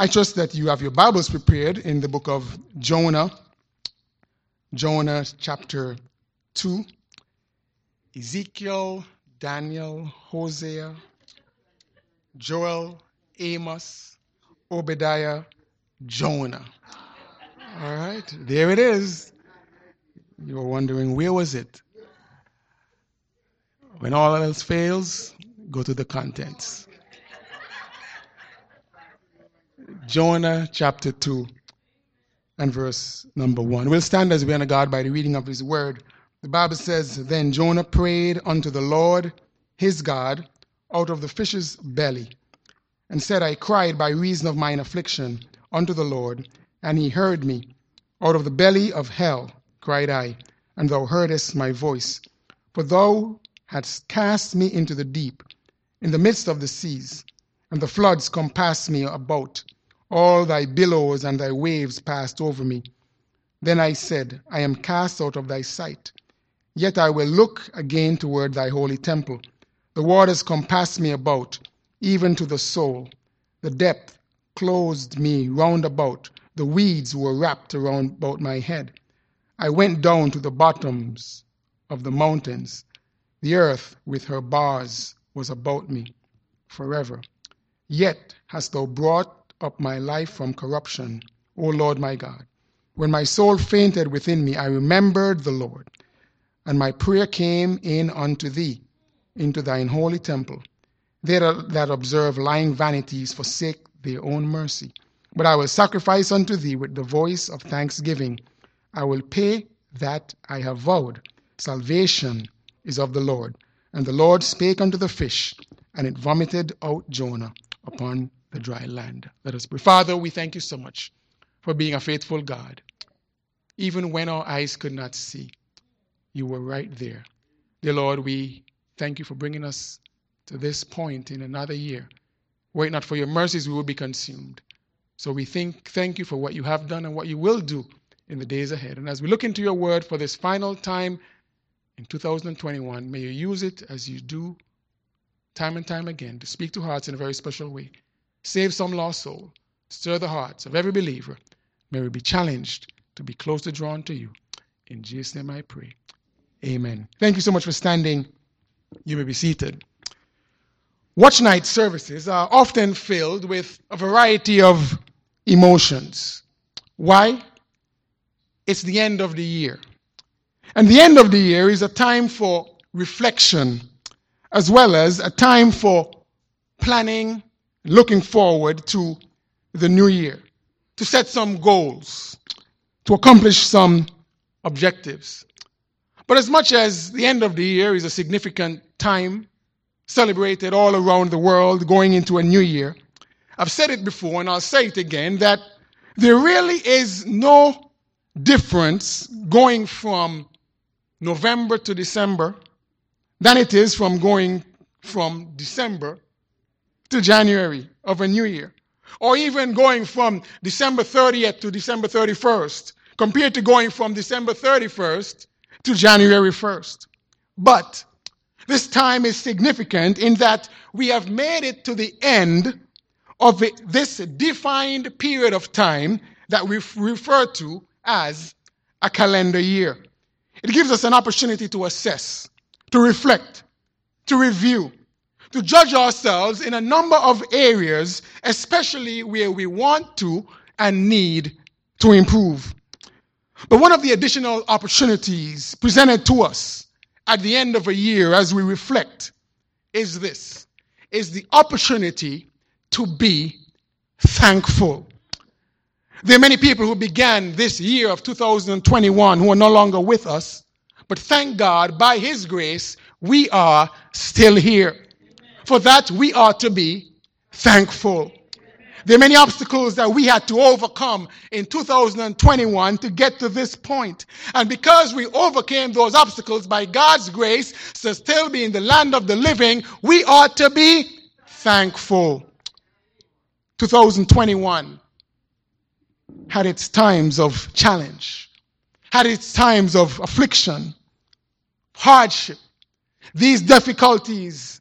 I trust that you have your Bibles prepared in the book of Jonah, Jonah chapter 2, Ezekiel, Daniel, Hosea, Joel, Amos, Obadiah, Jonah. All right, there it is. You were wondering, where was it? When all else fails, go to the contents. Jonah chapter 2 and verse number 1. We'll stand as we honor God by the reading of his word. The Bible says, Then Jonah prayed unto the Lord his God out of the fish's belly, and said, I cried by reason of mine affliction unto the Lord, and he heard me. Out of the belly of hell cried I, and thou heardest my voice. For thou hadst cast me into the deep, in the midst of the seas, and the floods compassed me about. All thy billows and thy waves passed over me. Then I said, I am cast out of thy sight. Yet I will look again toward thy holy temple. The waters compassed me about, even to the soul. The depth closed me round about. The weeds were wrapped around about my head. I went down to the bottoms of the mountains. The earth with her bars was about me forever. Yet hast thou brought up my life from corruption, O Lord my God. When my soul fainted within me, I remembered the Lord, and my prayer came in unto thee, into thine holy temple. They that observe lying vanities forsake their own mercy. But I will sacrifice unto thee with the voice of thanksgiving. I will pay that I have vowed. Salvation is of the Lord. And the Lord spake unto the fish, and it vomited out Jonah upon the dry land. Let us pray. Father, we thank you so much for being a faithful God. Even when our eyes could not see, you were right there. Dear Lord, we thank you for bringing us to this point in another year. Were it not for your mercies, we would be consumed. So we think, thank you for what you have done and what you will do in the days ahead. And as we look into your word for this final time in 2021, may you use it as you do time and time again to speak to hearts in a very special way. Save some lost soul. Stir the hearts of every believer. May we be challenged to be closer drawn to you. In Jesus' name I pray. Amen. Thank you so much for standing. You may be seated. Watch night services are often filled with a variety of emotions. Why? It's the end of the year. And the end of the year is a time for reflection as well as a time for planning looking forward to the new year, to set some goals, to accomplish some objectives. But as much as the end of the year is a significant time celebrated all around the world going into a new year, I've said it before and I'll say it again that there really is no difference going from November to December than it is from going from December to January of a new year, or even going from December 30th to December 31st, compared to going from December 31st to January 1st. But this time is significant in that we have made it to the end of this defined period of time that we refer to as a calendar year. It gives us an opportunity to assess, to reflect, to review, to judge ourselves in a number of areas, especially where we want to and need to improve. But one of the additional opportunities presented to us at the end of a year as we reflect is this is the opportunity to be thankful. There are many people who began this year of 2021 who are no longer with us, but thank God, by His grace, we are still here. For that, we are to be thankful. There are many obstacles that we had to overcome in 2021 to get to this point. And because we overcame those obstacles by God's grace to still be in the land of the living, we ought to be thankful. 2021 had its times of challenge, had its times of affliction, hardship. These difficulties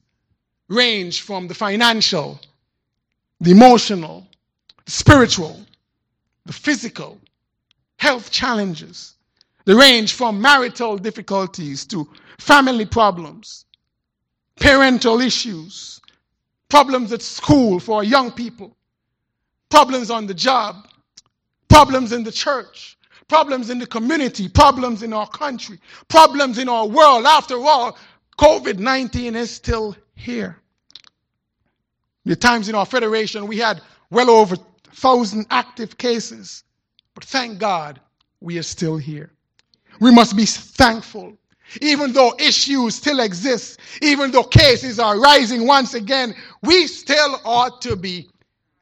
range from the financial, the emotional, the spiritual, the physical, health challenges. They range from marital difficulties to family problems, parental issues, problems at school for young people, problems on the job, problems in the church, problems in the community, problems in our country, problems in our world. After all, COVID 19 is still here. The times in our federation we had well over a thousand active cases, but thank God we are still here. We must be thankful. Even though issues still exist, even though cases are rising once again, we still ought to be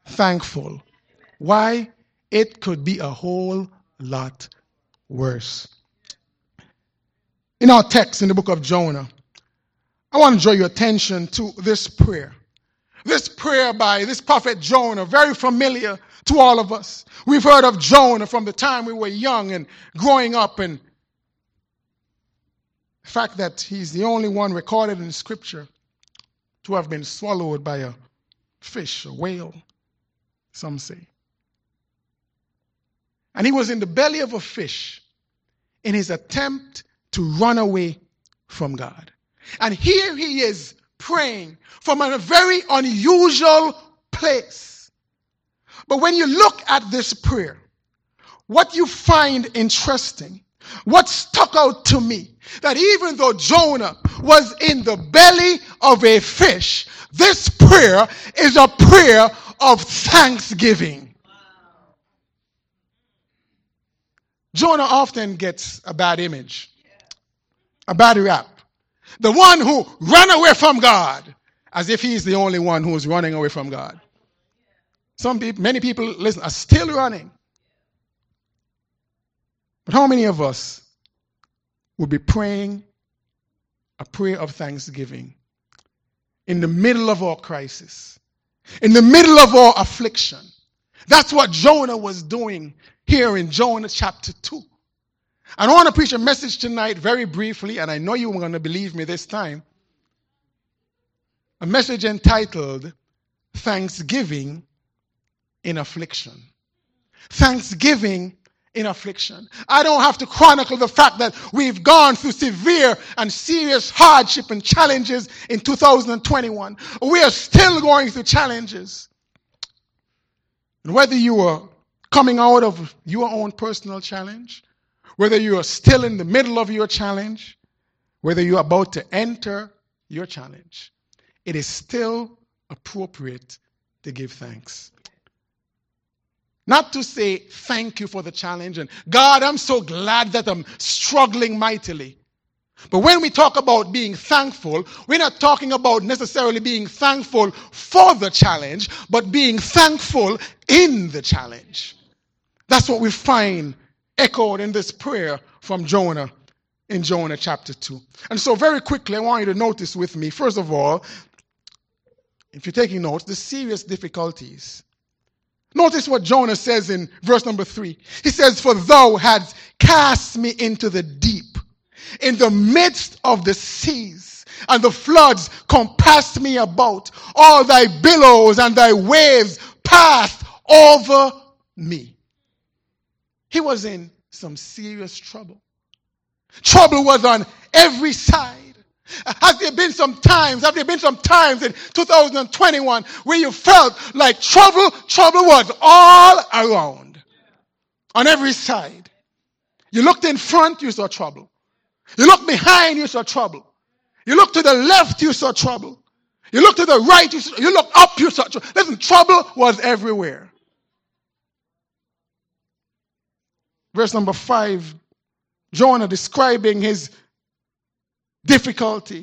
thankful. Why? It could be a whole lot worse. In our text in the book of Jonah, I want to draw your attention to this prayer. This prayer by this prophet Jonah, very familiar to all of us. We've heard of Jonah from the time we were young and growing up, and the fact that he's the only one recorded in Scripture to have been swallowed by a fish, a whale, some say. And he was in the belly of a fish in his attempt to run away from God. And here he is praying from a very unusual place. But when you look at this prayer, what you find interesting, what stuck out to me, that even though Jonah was in the belly of a fish, this prayer is a prayer of thanksgiving. Jonah often gets a bad image, a bad rap. The one who ran away from God, as if he's the only one who's running away from God. Some people, many people, listen, are still running. But how many of us will be praying a prayer of thanksgiving in the middle of our crisis, in the middle of our affliction? That's what Jonah was doing here in Jonah chapter 2. And I want to preach a message tonight very briefly, and I know you are going to believe me this time. A message entitled Thanksgiving in Affliction. Thanksgiving in affliction. I don't have to chronicle the fact that we've gone through severe and serious hardship and challenges in 2021. We are still going through challenges. And whether you are coming out of your own personal challenge, whether you are still in the middle of your challenge, whether you're about to enter your challenge, it is still appropriate to give thanks. Not to say thank you for the challenge and God, I'm so glad that I'm struggling mightily. But when we talk about being thankful, we're not talking about necessarily being thankful for the challenge, but being thankful in the challenge. That's what we find echoed in this prayer from Jonah in Jonah chapter 2. And so, very quickly, I want you to notice with me, first of all, if you're taking notes, the serious difficulties. Notice what Jonah says in verse number 3. He says, For thou hadst cast me into the deep, in the midst of the seas, and the floods compassed me about. All thy billows and thy waves passed over me. He was in some serious trouble. Trouble was on every side. Has there been some times, have there been some times in 2021 where you felt like trouble, trouble was all around, on every side? You looked in front, you saw trouble. You looked behind, you saw trouble. You looked to the left, you saw trouble. You looked to the right, you, saw, you looked up, you saw trouble. Listen, trouble was everywhere. Verse number 5, Jonah describing his difficulty.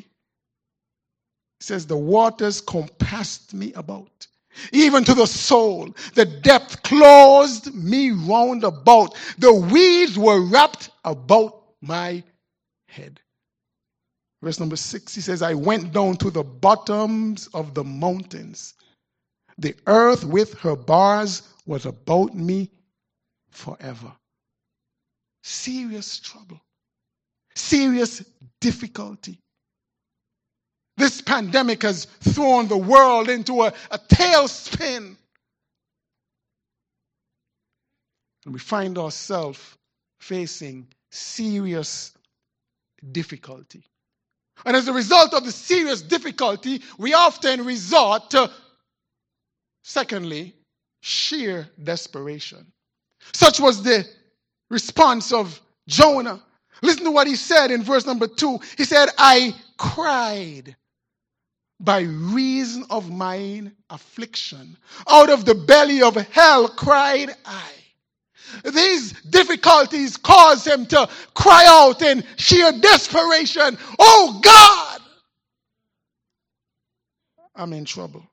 He says, The waters compassed me about, even to the soul. The depth closed me round about. The weeds were wrapped about my head. Verse number 6, he says, I went down to the bottoms of the mountains. The earth with her bars was about me forever serious trouble, serious difficulty. This pandemic has thrown the world into a, a tailspin. and we find ourselves facing serious difficulty. And as a result of the serious difficulty, we often resort to, secondly, sheer desperation. Such was the response of Jonah. Listen to what he said in verse number two. He said, I cried by reason of mine affliction. Out of the belly of hell cried I. These difficulties caused him to cry out in sheer desperation, Oh God, I'm in trouble.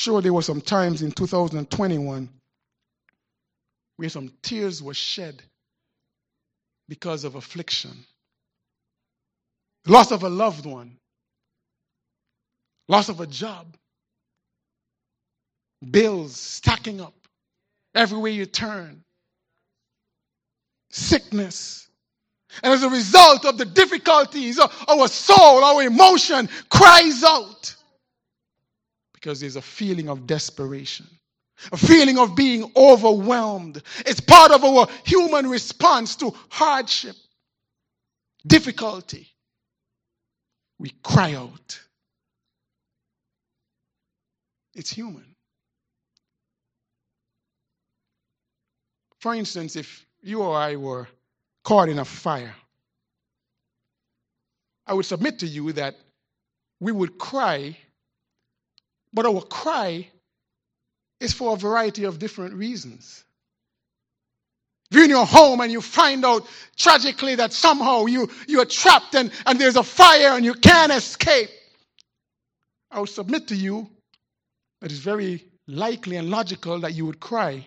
Sure, there were some times in 2021 where some tears were shed because of affliction, loss of a loved one, loss of a job, bills stacking up everywhere you turn, sickness. And as a result of the difficulties, our soul, our emotion cries out because there's a feeling of desperation, a feeling of being overwhelmed. It's part of our human response to hardship, difficulty. We cry out. It's human. For instance, if you or I were caught in a fire, I would submit to you that we would cry, but our cry is for a variety of different reasons. If you're in your home and you find out tragically that somehow you, you are trapped and, and there's a fire and you can't escape, I will submit to you that it's very likely and logical that you would cry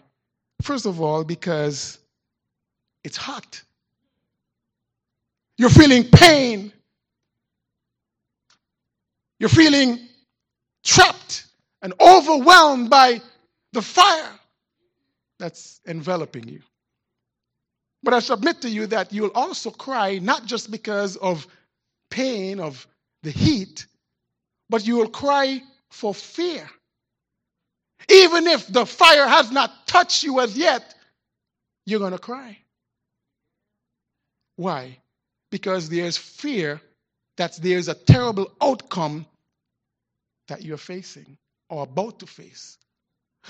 First of all, because it's hot. You're feeling pain. You're feeling trapped and overwhelmed by the fire that's enveloping you. But I submit to you that you'll also cry not just because of pain, of the heat, but you will cry for fear. Even if the fire has not touched you as yet, you're going to cry. Why? Because there's fear that there's a terrible outcome that you're facing or about to face.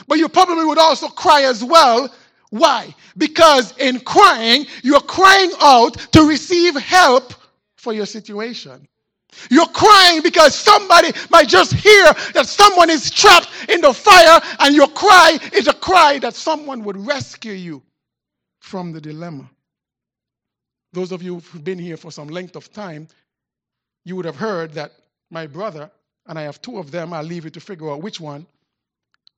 But you probably would also cry as well. Why? Because in crying, you're crying out to receive help for your situation. You're crying because somebody might just hear that someone is trapped in the fire, and your cry is a cry that someone would rescue you from the dilemma. Those of you who've been here for some length of time, you would have heard that my brother, and I have two of them, I'll leave you to figure out which one.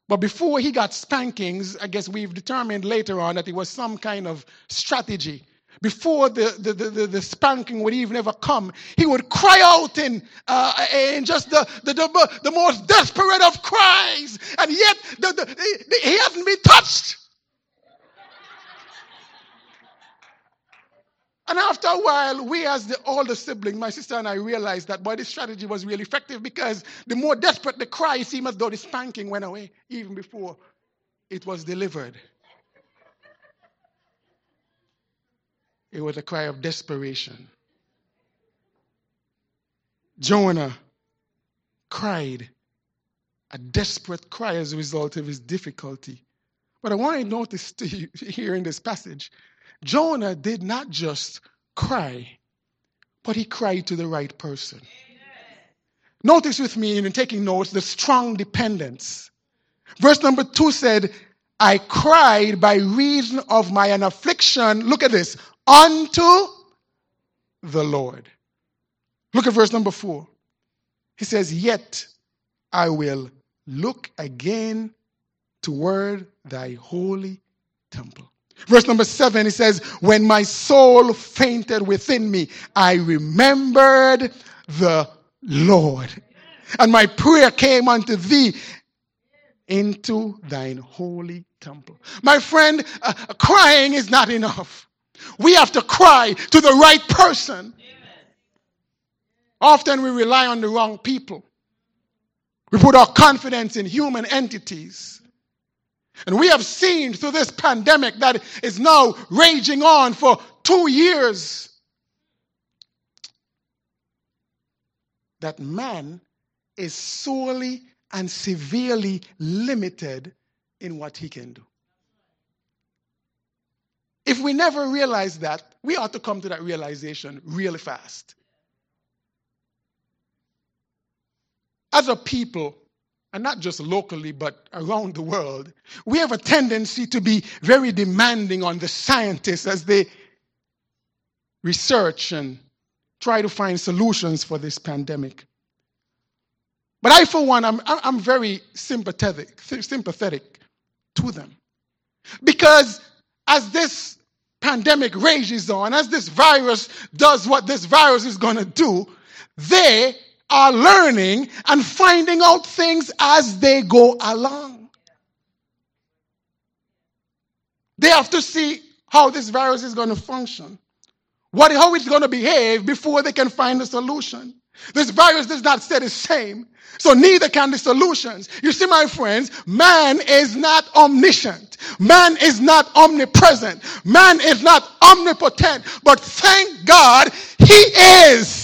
But before he got spankings, I guess we've determined later on that it was some kind of strategy before the, the, the, the, spanking would even ever come, he would cry out in, uh, in just the, the, the, the, most desperate of cries, and yet the, the, he hasn't been touched. And after a while, we as the older sibling, my sister and I realized that boy, this strategy was really effective because the more desperate the cry, seemed as though the spanking went away even before it was delivered. It was a cry of desperation. Jonah cried a desperate cry as a result of his difficulty. But I want to notice to you, here in this passage, Jonah did not just cry, but he cried to the right person. Amen. Notice with me in taking notes the strong dependence. Verse number two said, I cried by reason of my affliction. Look at this unto the Lord. Look at verse number four. He says, Yet I will look again toward thy holy temple. Verse number seven, he says, When my soul fainted within me, I remembered the Lord. And my prayer came unto thee into thine holy temple. My friend, uh, crying is not enough. We have to cry to the right person. Often we rely on the wrong people. We put our confidence in human entities. And we have seen through this pandemic that is now raging on for two years that man is sorely and severely limited in what he can do. If we never realize that, we ought to come to that realization really fast. As a people, and not just locally, but around the world, we have a tendency to be very demanding on the scientists as they research and try to find solutions for this pandemic. But I, for one, I'm, I'm very sympathetic, sympathetic to them. Because as this pandemic rages on, as this virus does what this virus is going to do, they are learning and finding out things as they go along. They have to see how this virus is going to function, what, how it's going to behave before they can find a solution. This virus does not stay the same. So neither can the solutions. You see, my friends, man is not omniscient. Man is not omnipresent. Man is not omnipotent. But thank God he is.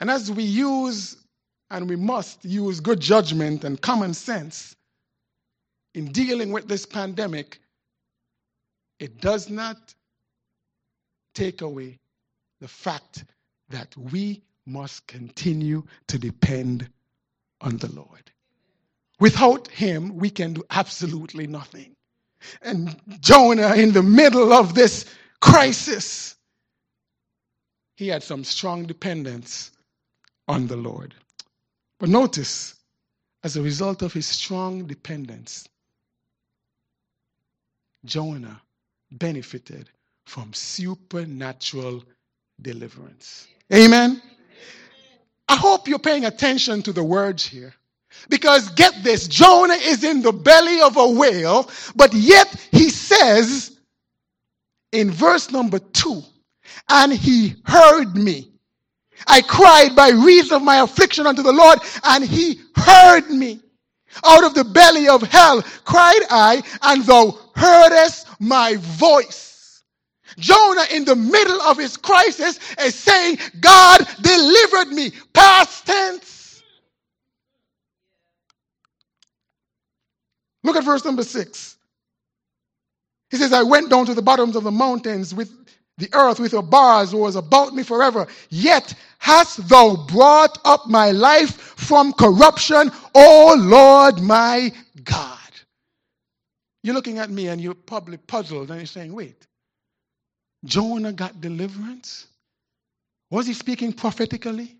And as we use and we must use good judgment and common sense in dealing with this pandemic, it does not take away the fact that we must continue to depend on the Lord. Without Him, we can do absolutely nothing. And Jonah, in the middle of this crisis, he had some strong dependence on the Lord. But notice, as a result of his strong dependence, Jonah benefited from supernatural deliverance. Amen. I hope you're paying attention to the words here. Because get this, Jonah is in the belly of a whale, but yet he says in verse number two, and he heard me. I cried by reason of my affliction unto the Lord, and he heard me. Out of the belly of hell cried I, and thou heardest my voice. Jonah, in the middle of his crisis, is saying, God delivered me. Past tense. Look at verse number six. He says, I went down to the bottoms of the mountains with the earth with your bars was about me forever. Yet hast thou brought up my life from corruption, O Lord my God. You're looking at me and you're probably puzzled and you're saying, wait, Jonah got deliverance? Was he speaking prophetically?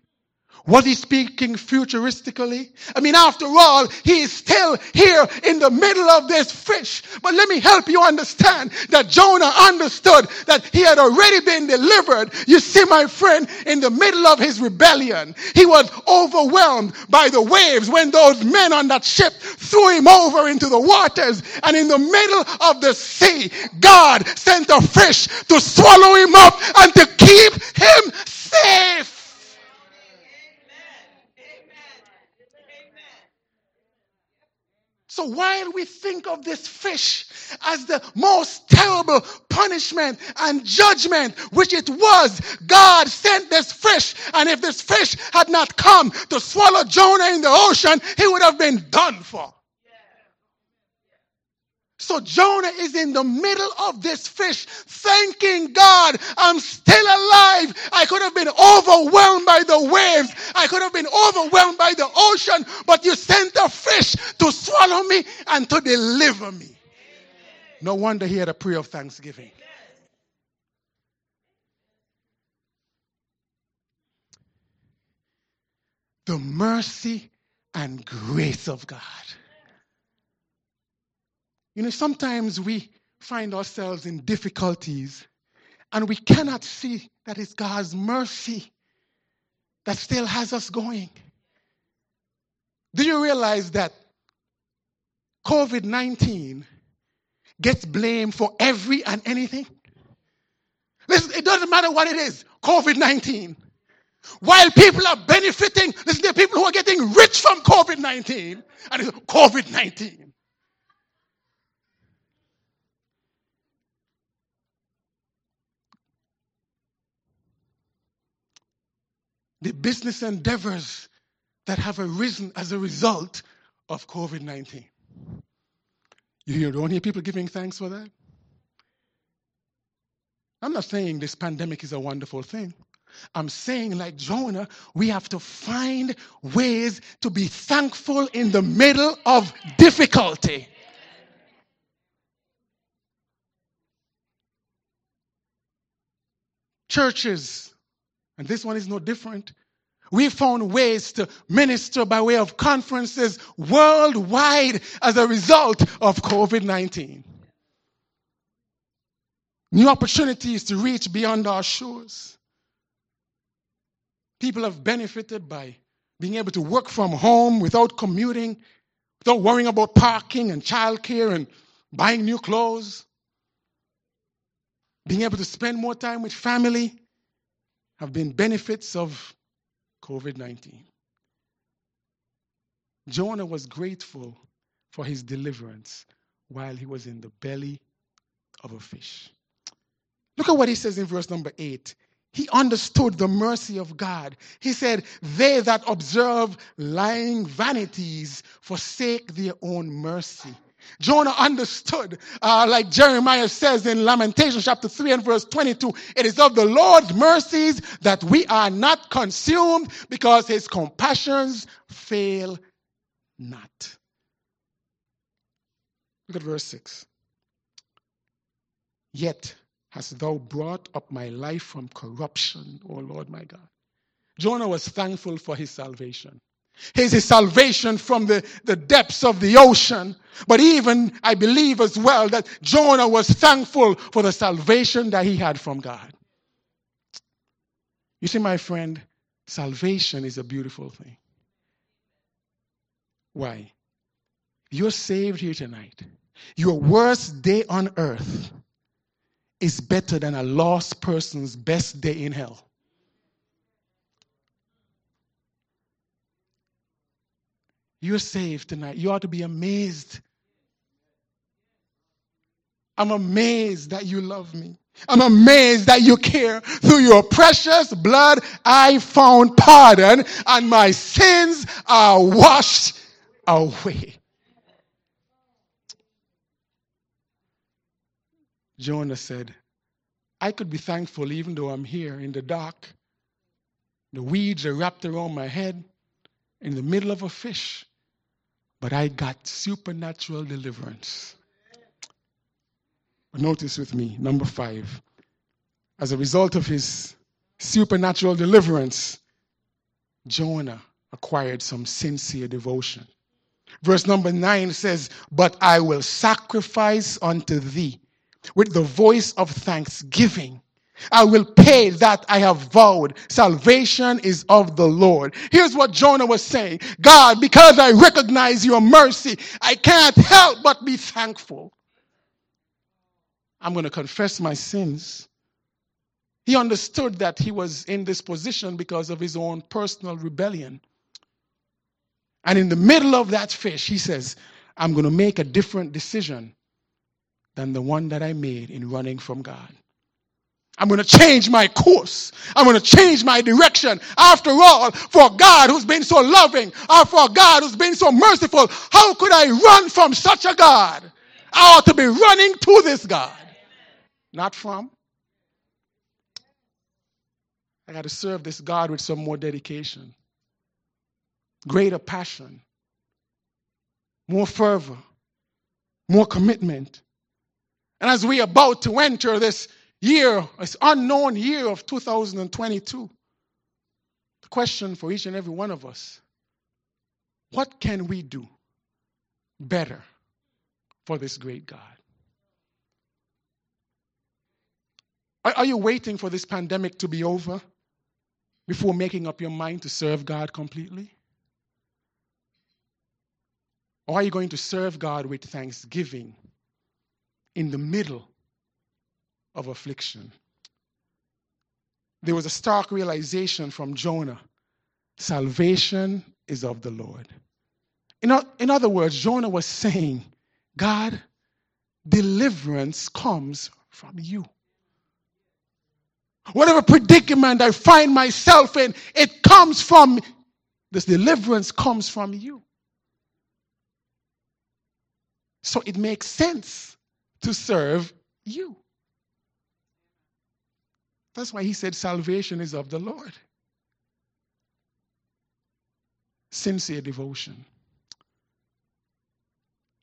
Was he speaking futuristically? I mean, after all, he is still here in the middle of this fish. But let me help you understand that Jonah understood that he had already been delivered. You see, my friend, in the middle of his rebellion, he was overwhelmed by the waves when those men on that ship threw him over into the waters. And in the middle of the sea, God sent a fish to swallow him up and to keep him safe. So while we think of this fish as the most terrible punishment and judgment, which it was, God sent this fish. And if this fish had not come to swallow Jonah in the ocean, he would have been done for. So Jonah is in the middle of this fish, thanking God, I'm still alive. I could have been overwhelmed by the waves. I could have been overwhelmed by the ocean, but you sent a fish to swallow me and to deliver me. No wonder he had a prayer of thanksgiving. The mercy and grace of God. You know, sometimes we find ourselves in difficulties and we cannot see that it's God's mercy that still has us going. Do you realize that COVID 19 gets blamed for every and anything? Listen, it doesn't matter what it is COVID 19. While people are benefiting, listen, there are people who are getting rich from COVID 19. And COVID 19. The business endeavors that have arisen as a result of COVID 19. You don't hear people giving thanks for that? I'm not saying this pandemic is a wonderful thing. I'm saying, like Jonah, we have to find ways to be thankful in the middle of difficulty. Churches, and this one is no different, we found ways to minister by way of conferences worldwide as a result of COVID 19. New opportunities to reach beyond our shores. People have benefited by being able to work from home without commuting, without worrying about parking and childcare and buying new clothes. Being able to spend more time with family have been benefits of COVID 19. Jonah was grateful for his deliverance while he was in the belly of a fish. Look at what he says in verse number 8. He understood the mercy of God. He said, They that observe lying vanities forsake their own mercy. Jonah understood, uh, like Jeremiah says in Lamentation chapter 3 and verse 22, it is of the Lord's mercies that we are not consumed because his compassions fail not. Look at verse 6. Yet hast thou brought up my life from corruption, O Lord my God. Jonah was thankful for his salvation. His, his salvation from the, the depths of the ocean. But even, I believe as well, that Jonah was thankful for the salvation that he had from God. You see, my friend, salvation is a beautiful thing. Why? You're saved here tonight. Your worst day on earth is better than a lost person's best day in hell. You're saved tonight. You ought to be amazed. I'm amazed that you love me. I'm amazed that you care. Through your precious blood, I found pardon, and my sins are washed away. Jonah said, I could be thankful even though I'm here in the dark. The weeds are wrapped around my head in the middle of a fish but I got supernatural deliverance. Notice with me, number five. As a result of his supernatural deliverance, Jonah acquired some sincere devotion. Verse number nine says, But I will sacrifice unto thee with the voice of thanksgiving I will pay that I have vowed. Salvation is of the Lord. Here's what Jonah was saying God, because I recognize your mercy, I can't help but be thankful. I'm going to confess my sins. He understood that he was in this position because of his own personal rebellion. And in the middle of that fish, he says, I'm going to make a different decision than the one that I made in running from God. I'm going to change my course. I'm going to change my direction. After all, for God who's been so loving, or for God who's been so merciful, how could I run from such a God? I ought to be running to this God, not from. I got to serve this God with some more dedication, greater passion, more fervor, more commitment. And as we are about to enter this year, this unknown year of 2022, the question for each and every one of us what can we do better for this great God? Are, you waiting for this pandemic to be over before making up your mind to serve God completely? Or are you going to serve God with thanksgiving in the middle of affliction. There was a stark realization from Jonah salvation is of the Lord. In, in other words, Jonah was saying, God, deliverance comes from you. Whatever predicament I find myself in, it comes from this deliverance comes from you. So it makes sense to serve you. That's why he said salvation is of the Lord. Sincere devotion.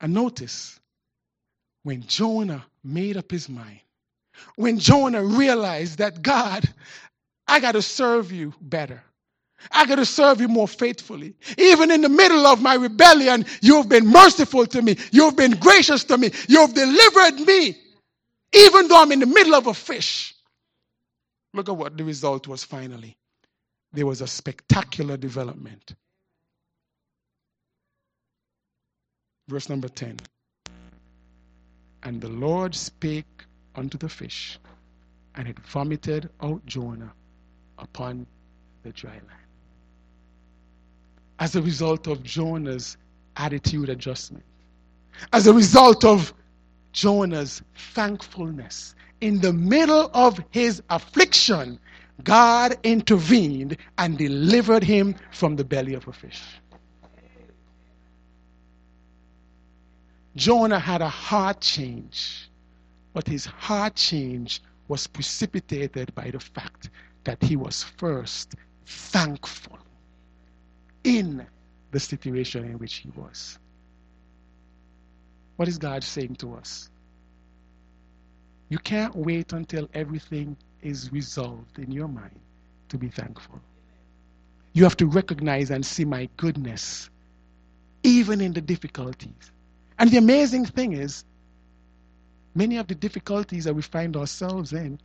And notice when Jonah made up his mind, when Jonah realized that God, I got to serve you better. I got to serve you more faithfully. Even in the middle of my rebellion, you've been merciful to me. You've been gracious to me. You've delivered me, even though I'm in the middle of a fish. Look at what the result was finally. There was a spectacular development. Verse number 10. And the Lord spake unto the fish, and it vomited out Jonah upon the dry land as a result of Jonah's attitude adjustment, as a result of Jonah's thankfulness. In the middle of his affliction, God intervened and delivered him from the belly of a fish. Jonah had a heart change, but his heart change was precipitated by the fact that he was first thankful in the situation in which he was. What is God saying to us? You can't wait until everything is resolved in your mind to be thankful. You have to recognize and see my goodness, even in the difficulties. And the amazing thing is, many of the difficulties that we find ourselves in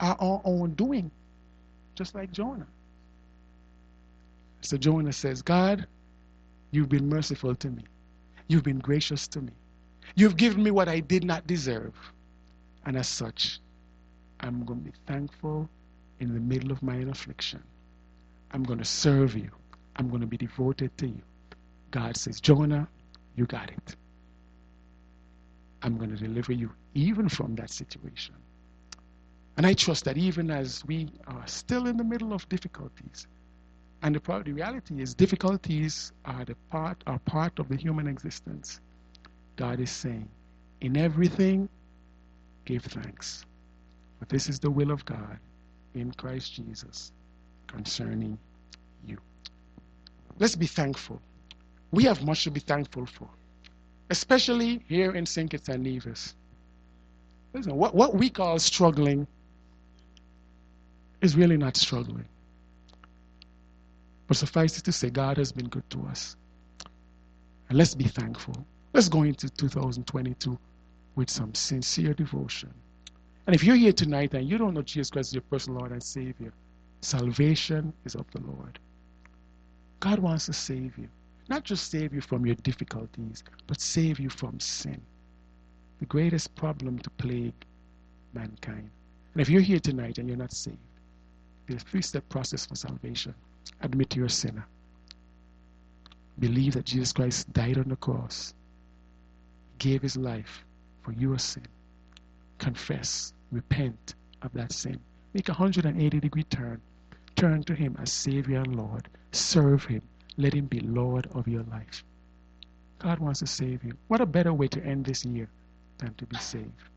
are our own doing, just like Jonah. So Jonah says, God, you've been merciful to me. You've been gracious to me. You've given me what I did not deserve. And as such, I'm going to be thankful in the middle of my affliction. I'm going to serve you. I'm going to be devoted to you. God says, Jonah, you got it. I'm going to deliver you even from that situation. And I trust that even as we are still in the middle of difficulties, and the, the reality is, difficulties are the part are part of the human existence. God is saying, in everything, give thanks. For this is the will of God in Christ Jesus concerning you. Let's be thankful. We have much to be thankful for, especially here in St. Kitts and Nevis. Listen, what, what we call struggling is really not struggling. But suffice it to say, God has been good to us. And let's be thankful. Let's go into 2022 with some sincere devotion. And if you're here tonight and you don't know Jesus Christ as your personal Lord and Savior, salvation is of the Lord. God wants to save you. Not just save you from your difficulties, but save you from sin. The greatest problem to plague mankind. And if you're here tonight and you're not saved, there's a three step process for salvation. Admit you're a sinner. Believe that Jesus Christ died on the cross, gave his life for your sin. Confess, repent of that sin. Make a 180 degree turn. Turn to him as Savior and Lord. Serve him. Let him be Lord of your life. God wants to save you. What a better way to end this year than to be saved?